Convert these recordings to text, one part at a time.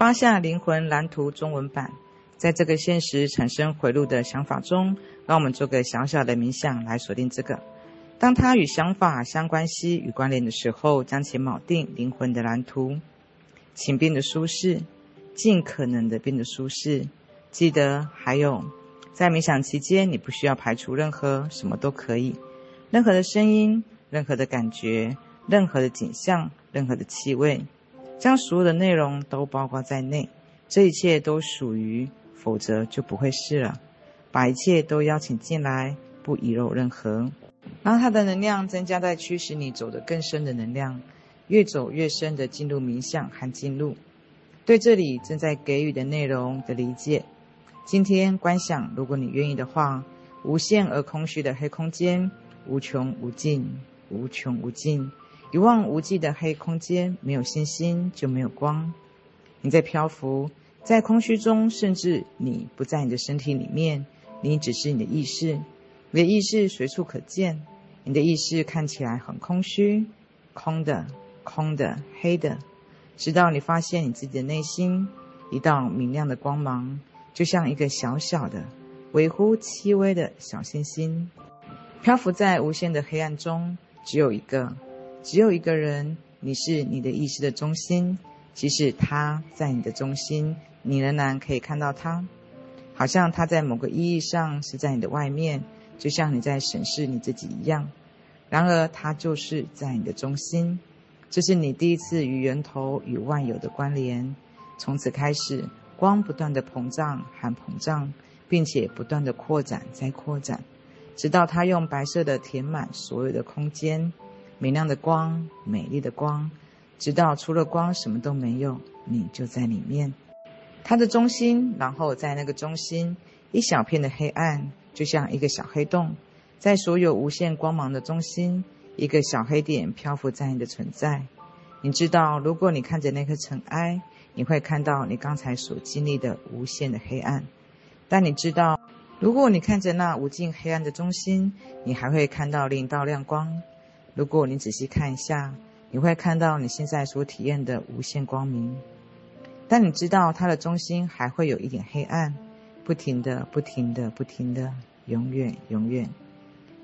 八下灵魂蓝图中文版，在这个现实产生回路的想法中，让我们做个小小的冥想来锁定这个。当它与想法相关系与关联的时候，将其锚定灵魂的蓝图，请变得舒适，尽可能的变得舒适。记得还有，在冥想期间，你不需要排除任何，什么都可以，任何的声音，任何的感觉，任何的景象，任何的气味。将所有的内容都包括在内，这一切都属于，否则就不会是了。把一切都邀请进来，不遗漏任何，让它的能量增加，在驱使你走得更深的能量，越走越深的进入冥想和进入对这里正在给予的内容的理解。今天观想，如果你愿意的话，无限而空虚的黑空间，无穷无尽，无穷无尽。一望无际的黑空间，没有星星就没有光。你在漂浮，在空虚中，甚至你不在你的身体里面，你只是你的意识。你的意识随处可见，你的意识看起来很空虚，空的、空的、黑的。直到你发现你自己的内心，一道明亮的光芒，就像一个小小的、微乎其微的小星星，漂浮在无限的黑暗中，只有一个。只有一个人，你是你的意识的中心。即使他在你的中心，你仍然可以看到他，好像他在某个意义上是在你的外面，就像你在审视你自己一样。然而，他就是在你的中心。这是你第一次与源头与万有的关联。从此开始，光不断的膨胀和膨胀，并且不断的扩展再扩展，直到它用白色的填满所有的空间。明亮的光，美丽的光，直到除了光什么都没有，你就在里面。它的中心，然后在那个中心，一小片的黑暗，就像一个小黑洞，在所有无限光芒的中心，一个小黑点漂浮在你的存在。你知道，如果你看着那颗尘埃，你会看到你刚才所经历的无限的黑暗。但你知道，如果你看着那无尽黑暗的中心，你还会看到另一道亮光。如果你仔细看一下，你会看到你现在所体验的无限光明。但你知道它的中心还会有一点黑暗，不停的、不停的、不停的，永远、永远、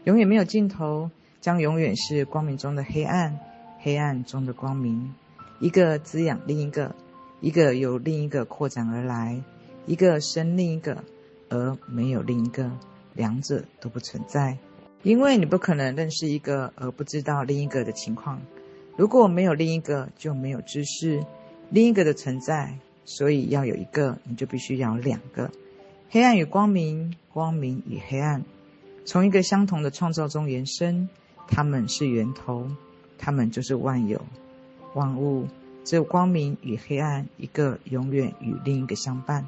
永远没有尽头，将永远是光明中的黑暗，黑暗中的光明，一个滋养另一个，一个由另一个扩展而来，一个生另一个，而没有另一个，两者都不存在。因为你不可能认识一个而不知道另一个的情况，如果没有另一个，就没有知识另一个的存在。所以要有一个，你就必须要两个：黑暗与光明，光明与黑暗，从一个相同的创造中延伸。它们是源头，它们就是万有、万物。只有光明与黑暗，一个永远与另一个相伴。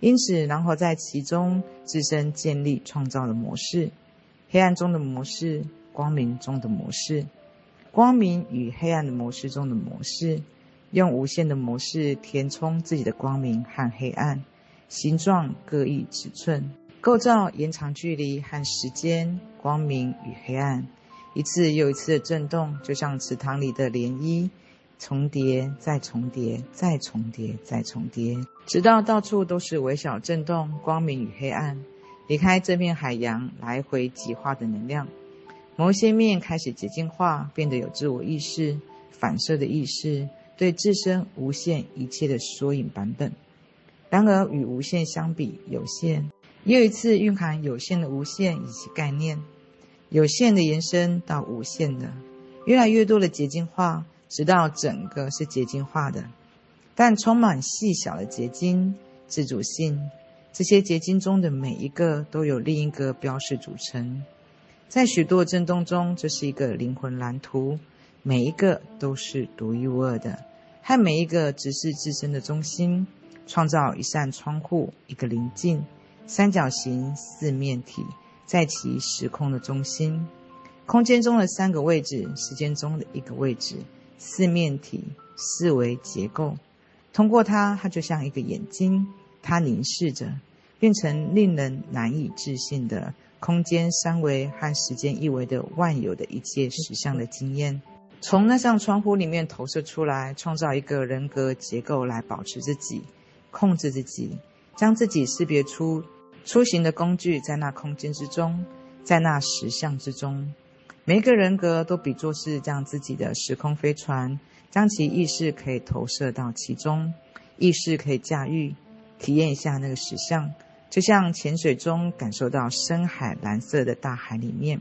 因此，然后在其中自身建立创造的模式。黑暗中的模式，光明中的模式，光明与黑暗的模式中的模式，用无限的模式填充自己的光明和黑暗，形状各异尺寸，构造延长距离和时间，光明与黑暗，一次又一次的震动，就像池塘里的涟漪，重叠再重叠再重叠再重叠，直到到处都是微小震动，光明与黑暗。离开这片海洋，来回极化的能量，某些面开始结晶化，变得有自我意识、反射的意识，对自身无限一切的缩影版本。然而，与无限相比，有限又一次蕴含有限的无限以及概念，有限的延伸到无限的，越来越多的结晶化，直到整个是结晶化的，但充满细小的结晶，自主性。这些结晶中的每一个都有另一个标识组成，在许多震动中，这是一个灵魂蓝图，每一个都是独一无二的，和每一个直视自身的中心，创造一扇窗户，一个棱镜，三角形四面体，在其时空的中心，空间中的三个位置，时间中的一个位置，四面体四维结构，通过它，它就像一个眼睛。它凝视着，变成令人难以置信的空间三维和时间一维的万有的一切实相的经验。从那扇窗户里面投射出来，创造一个人格结构来保持自己，控制自己，将自己识别出出行的工具，在那空间之中，在那实相之中，每一个人格都比作是将自己的时空飞船，将其意识可以投射到其中，意识可以驾驭，体验一下那个实相，就像潜水中感受到深海蓝色的大海里面，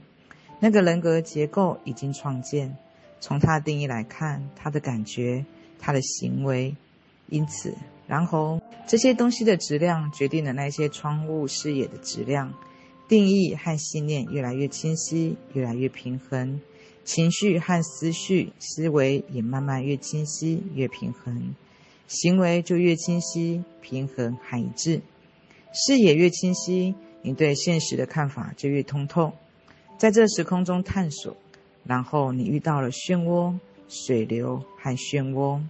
那个人格结构已经创建。从它的定义来看，它的感觉，它的行为，因此，然后这些东西的质量决定了那些窗户视野的质量。定义和信念越来越清晰，越来越平衡，情绪和思绪思维也慢慢越清晰，越平衡，行为就越清晰、平衡和一致。视野越清晰，你对现实的看法就越通透，在这时空中探索。然后你遇到了漩涡、水流和漩涡、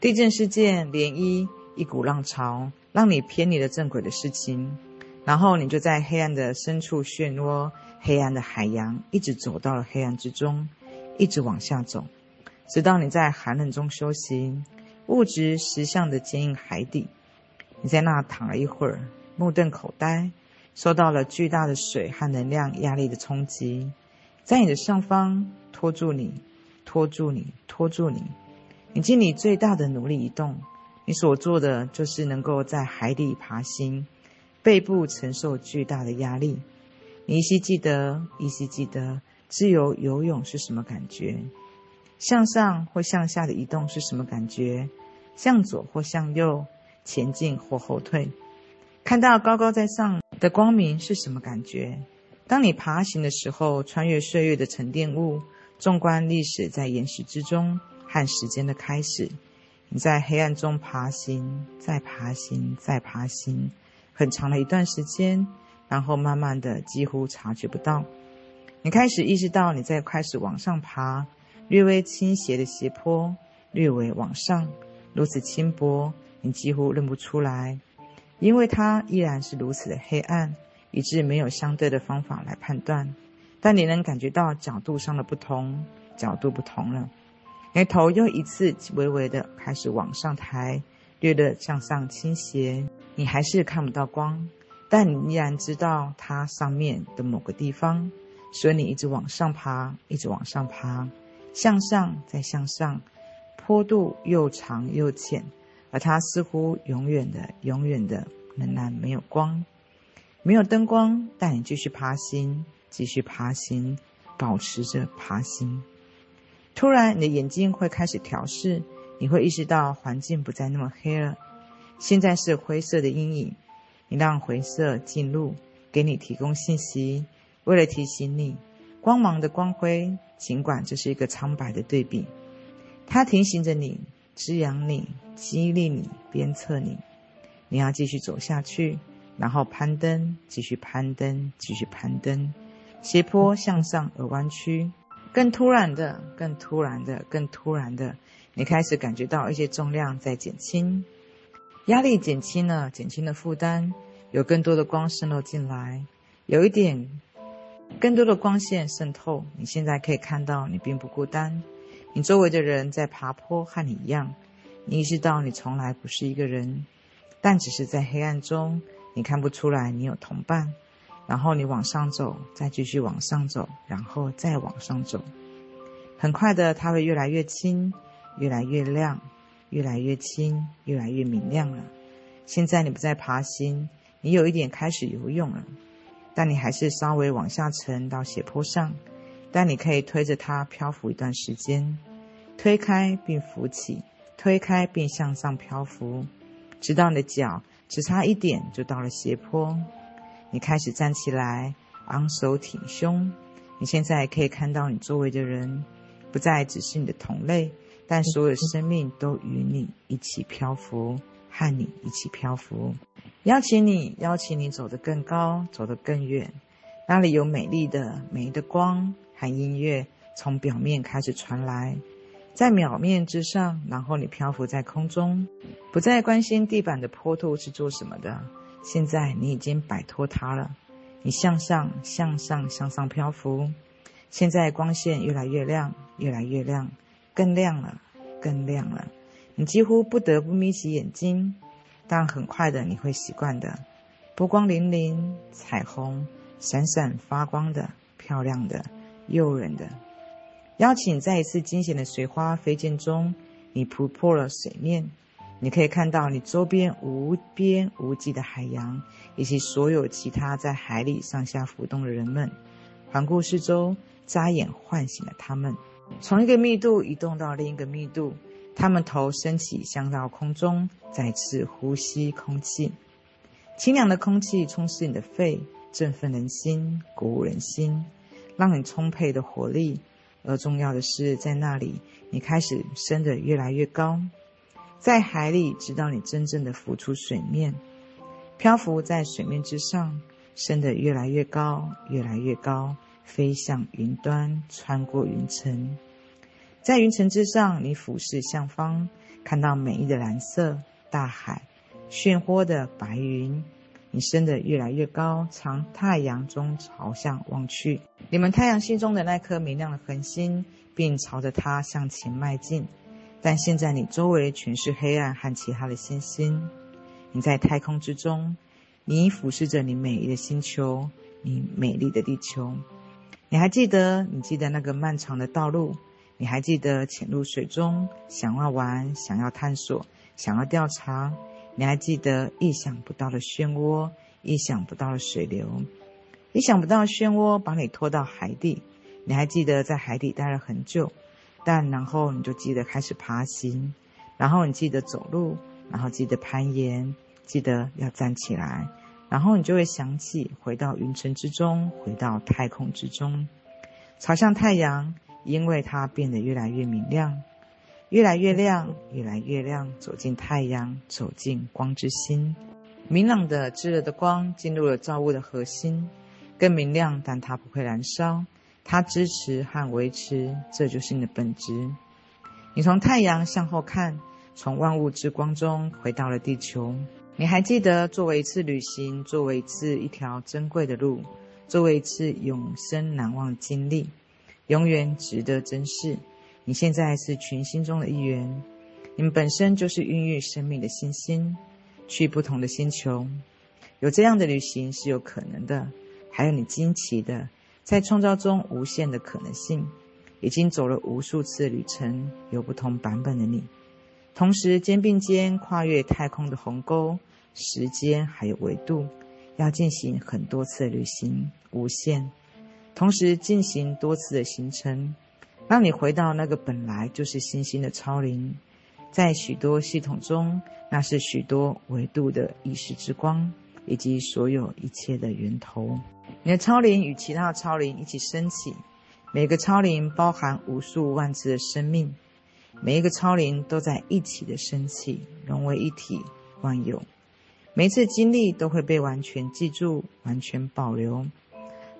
地震事件、涟漪、一股浪潮，让你偏离了正轨的事情。然后你就在黑暗的深处漩涡、黑暗的海洋，一直走到了黑暗之中，一直往下走，直到你在寒冷中修行，物质实相的坚硬海底。你在那躺了一会儿，目瞪口呆，受到了巨大的水和能量压力的冲击。在你的上方拖住你，拖住你，拖住你。你尽你最大的努力移动，你所做的就是能够在海底爬行，背部承受巨大的压力。你依稀记得，依稀记得自由游泳是什么感觉？向上或向下的移动是什么感觉？向左或向右，前进或后退。看到高高在上的光明是什么感觉？当你爬行的时候，穿越岁月的沉淀物，纵观历史在岩石之中和时间的开始。你在黑暗中爬行，再爬行，再爬行，很长的一段时间，然后慢慢的几乎察觉不到。你开始意识到你在开始往上爬，略微倾斜的斜坡，略微往上，如此轻薄，你几乎认不出来，因为它依然是如此的黑暗。以致没有相对的方法来判断，但你能感觉到角度上的不同，角度不同了。你头又一次微微的开始往上抬，略略向上倾斜。你还是看不到光，但你依然知道它上面的某个地方，所以你一直往上爬，一直往上爬，向上再向上，坡度又长又浅，而它似乎永远的、永远的仍然没有光。没有灯光，但你继续爬行，继续爬行，保持着爬行。突然，你的眼睛会开始调试，你会意识到环境不再那么黑了，现在是灰色的阴影。你让灰色进入，给你提供信息，为了提醒你，光芒的光辉，尽管这是一个苍白的对比，它提醒着你，滋养你，激励你，鞭策你，你要继续走下去。然后攀登，继续攀登，继续攀登，斜坡向上而弯曲。更突然的，更突然的，更突然的，你开始感觉到一些重量在减轻，压力减轻了，减轻了负担，有更多的光渗漏进来，有一点更多的光线渗透。你现在可以看到，你并不孤单，你周围的人在爬坡，和你一样。你意识到你从来不是一个人，但只是在黑暗中。你看不出来，你有同伴，然后你往上走，再继续往上走，然后再往上走。很快的，它会越来越轻，越来越亮，越来越轻，越来越明亮了。现在你不再爬行，你有一点开始游泳了，但你还是稍微往下沉到斜坡上，但你可以推着它漂浮一段时间，推开并浮起，推开并向上漂浮，直到你的脚。只差一点就到了斜坡，你开始站起来，昂首挺胸。你现在可以看到你周围的人，不再只是你的同类，但所有生命都与你一起漂浮，和你一起漂浮。邀请你，邀请你走得更高，走得更远。那里有美丽的、美的光和音乐从表面开始传来。在表面之上，然后你漂浮在空中，不再关心地板的坡度是做什么的。现在你已经摆脱它了，你向上、向上、向上漂浮。现在光线越来越亮，越来越亮，更亮了，更亮了。你几乎不得不眯起眼睛，但很快的你会习惯的。波光粼粼，彩虹，闪闪发光的，漂亮的，诱人的。邀请在一次惊险的水花飞溅中，你突破了水面，你可以看到你周边无边无际的海洋，以及所有其他在海里上下浮动的人们。环顾四周，眨眼唤醒了他们，从一个密度移动到另一个密度。他们头升起，降到空中，再次呼吸空气。清凉的空气充斥你的肺，振奋人心，鼓舞人心，让你充沛的活力。而重要的是，在那里，你开始升得越来越高，在海里，直到你真正的浮出水面，漂浮在水面之上，升得越来越高，越来越高，飞向云端，穿过云层。在云层之上，你俯视向方，看到美丽的蓝色大海，漩涡的白云。你升得越来越高，朝太阳中朝向望去，你们太阳系中的那颗明亮的恒星，并朝着它向前迈进。但现在你周围全是黑暗和其他的星星。你在太空之中，你俯视着你美丽的星球，你美丽的地球。你还记得？你记得那个漫长的道路？你还记得潜入水中，想要玩，想要探索，想要调查？你还记得意想不到的漩涡，意想不到的水流，意想不到的漩涡把你拖到海底？你还记得在海底待了很久，但然后你就记得开始爬行，然后你记得走路，然后记得攀岩，记得要站起来，然后你就会想起回到云层之中，回到太空之中，朝向太阳。因为它变得越来越明亮，越来越亮，越来越亮，走进太阳，走进光之心，明朗的、炙热的光进入了造物的核心，更明亮，但它不会燃烧，它支持和维持，这就是你的本质。你从太阳向后看，从万物之光中回到了地球。你还记得，作为一次旅行，作为一次一条珍贵的路，作为一次永生难忘的经历。永远值得珍视。你现在是群星中的一员，你们本身就是孕育生命的星星。去不同的星球，有这样的旅行是有可能的。还有你惊奇的，在创造中无限的可能性。已经走了无数次旅程，有不同版本的你，同时肩并肩跨越太空的鸿沟、时间还有维度，要进行很多次旅行，无限。同时进行多次的行程，让你回到那个本来就是星星的超灵，在许多系统中，那是许多维度的意识之光，以及所有一切的源头。你的超灵与其他的超灵一起升起，每个超灵包含无数万次的生命，每一个超灵都在一起的升起，融为一体，万有。每一次经历都会被完全记住，完全保留。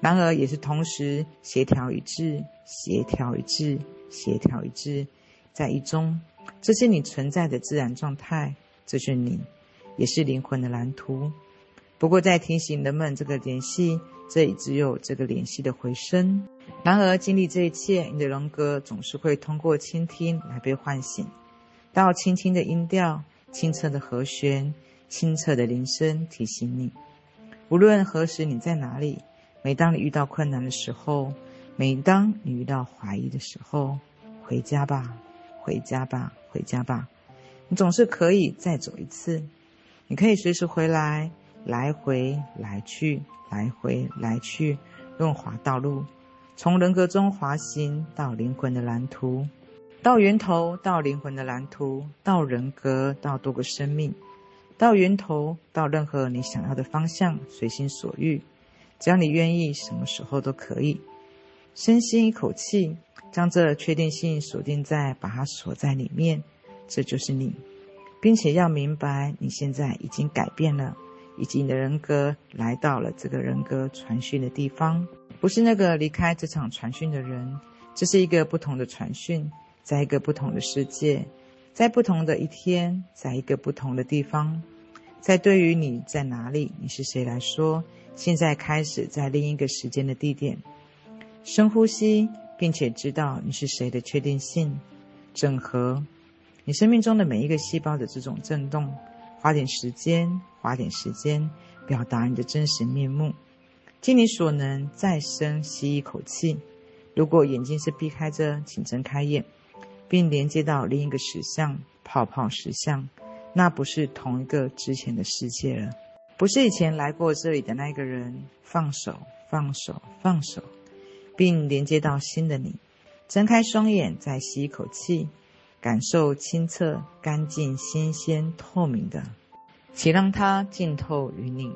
然而，也是同时协调一致、协调一致、协调一致，在一中，这是你存在的自然状态，这是你，也是灵魂的蓝图。不过，在提醒人们这个联系，这里只有这个联系的回声。然而，经历这一切，你的人格总是会通过倾听来被唤醒，到轻轻的音调、清澈的和弦、清澈的铃声提醒你，无论何时你在哪里。每当你遇到困难的时候，每当你遇到怀疑的时候，回家吧，回家吧，回家吧。你总是可以再走一次，你可以随时回来，来回来去，来回来去，润滑道路，从人格中滑行到灵魂的蓝图，到源头，到灵魂的蓝图，到人格，到多个生命，到源头，到任何你想要的方向，随心所欲。只要你愿意，什么时候都可以。深吸一口气，将这确定性锁定在，把它锁在里面，这就是你，并且要明白，你现在已经改变了，以及你的人格来到了这个人格传讯的地方，不是那个离开这场传讯的人，这是一个不同的传讯，在一个不同的世界，在不同的一天，在一个不同的地方，在对于你在哪里，你是谁来说。现在开始，在另一个时间的地点，深呼吸，并且知道你是谁的确定性，整合你生命中的每一个细胞的这种震动，花点时间，花点时间，表达你的真实面目。尽你所能，再深吸一口气。如果眼睛是闭开着，请睁开眼，并连接到另一个实相——泡泡实相。那不是同一个之前的世界了，不是以前来过这里的那个人。放手，放手，放手，并连接到新的你。睁开双眼，再吸一口气，感受清澈、干净、新鲜、透明的，且让它浸透于你。